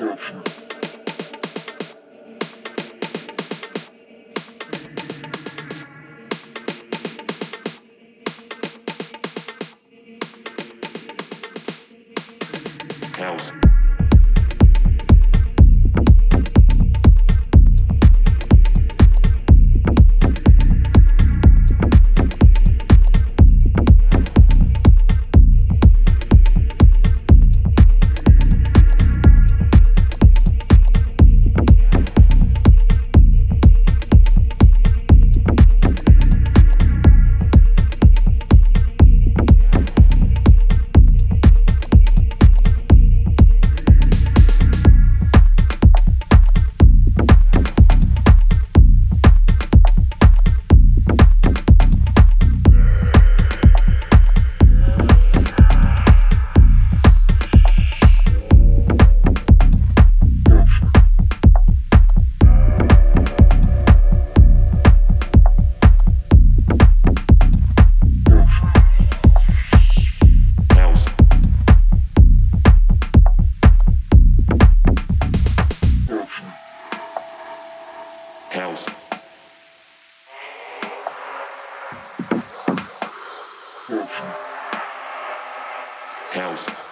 satisfaction. House. House. House.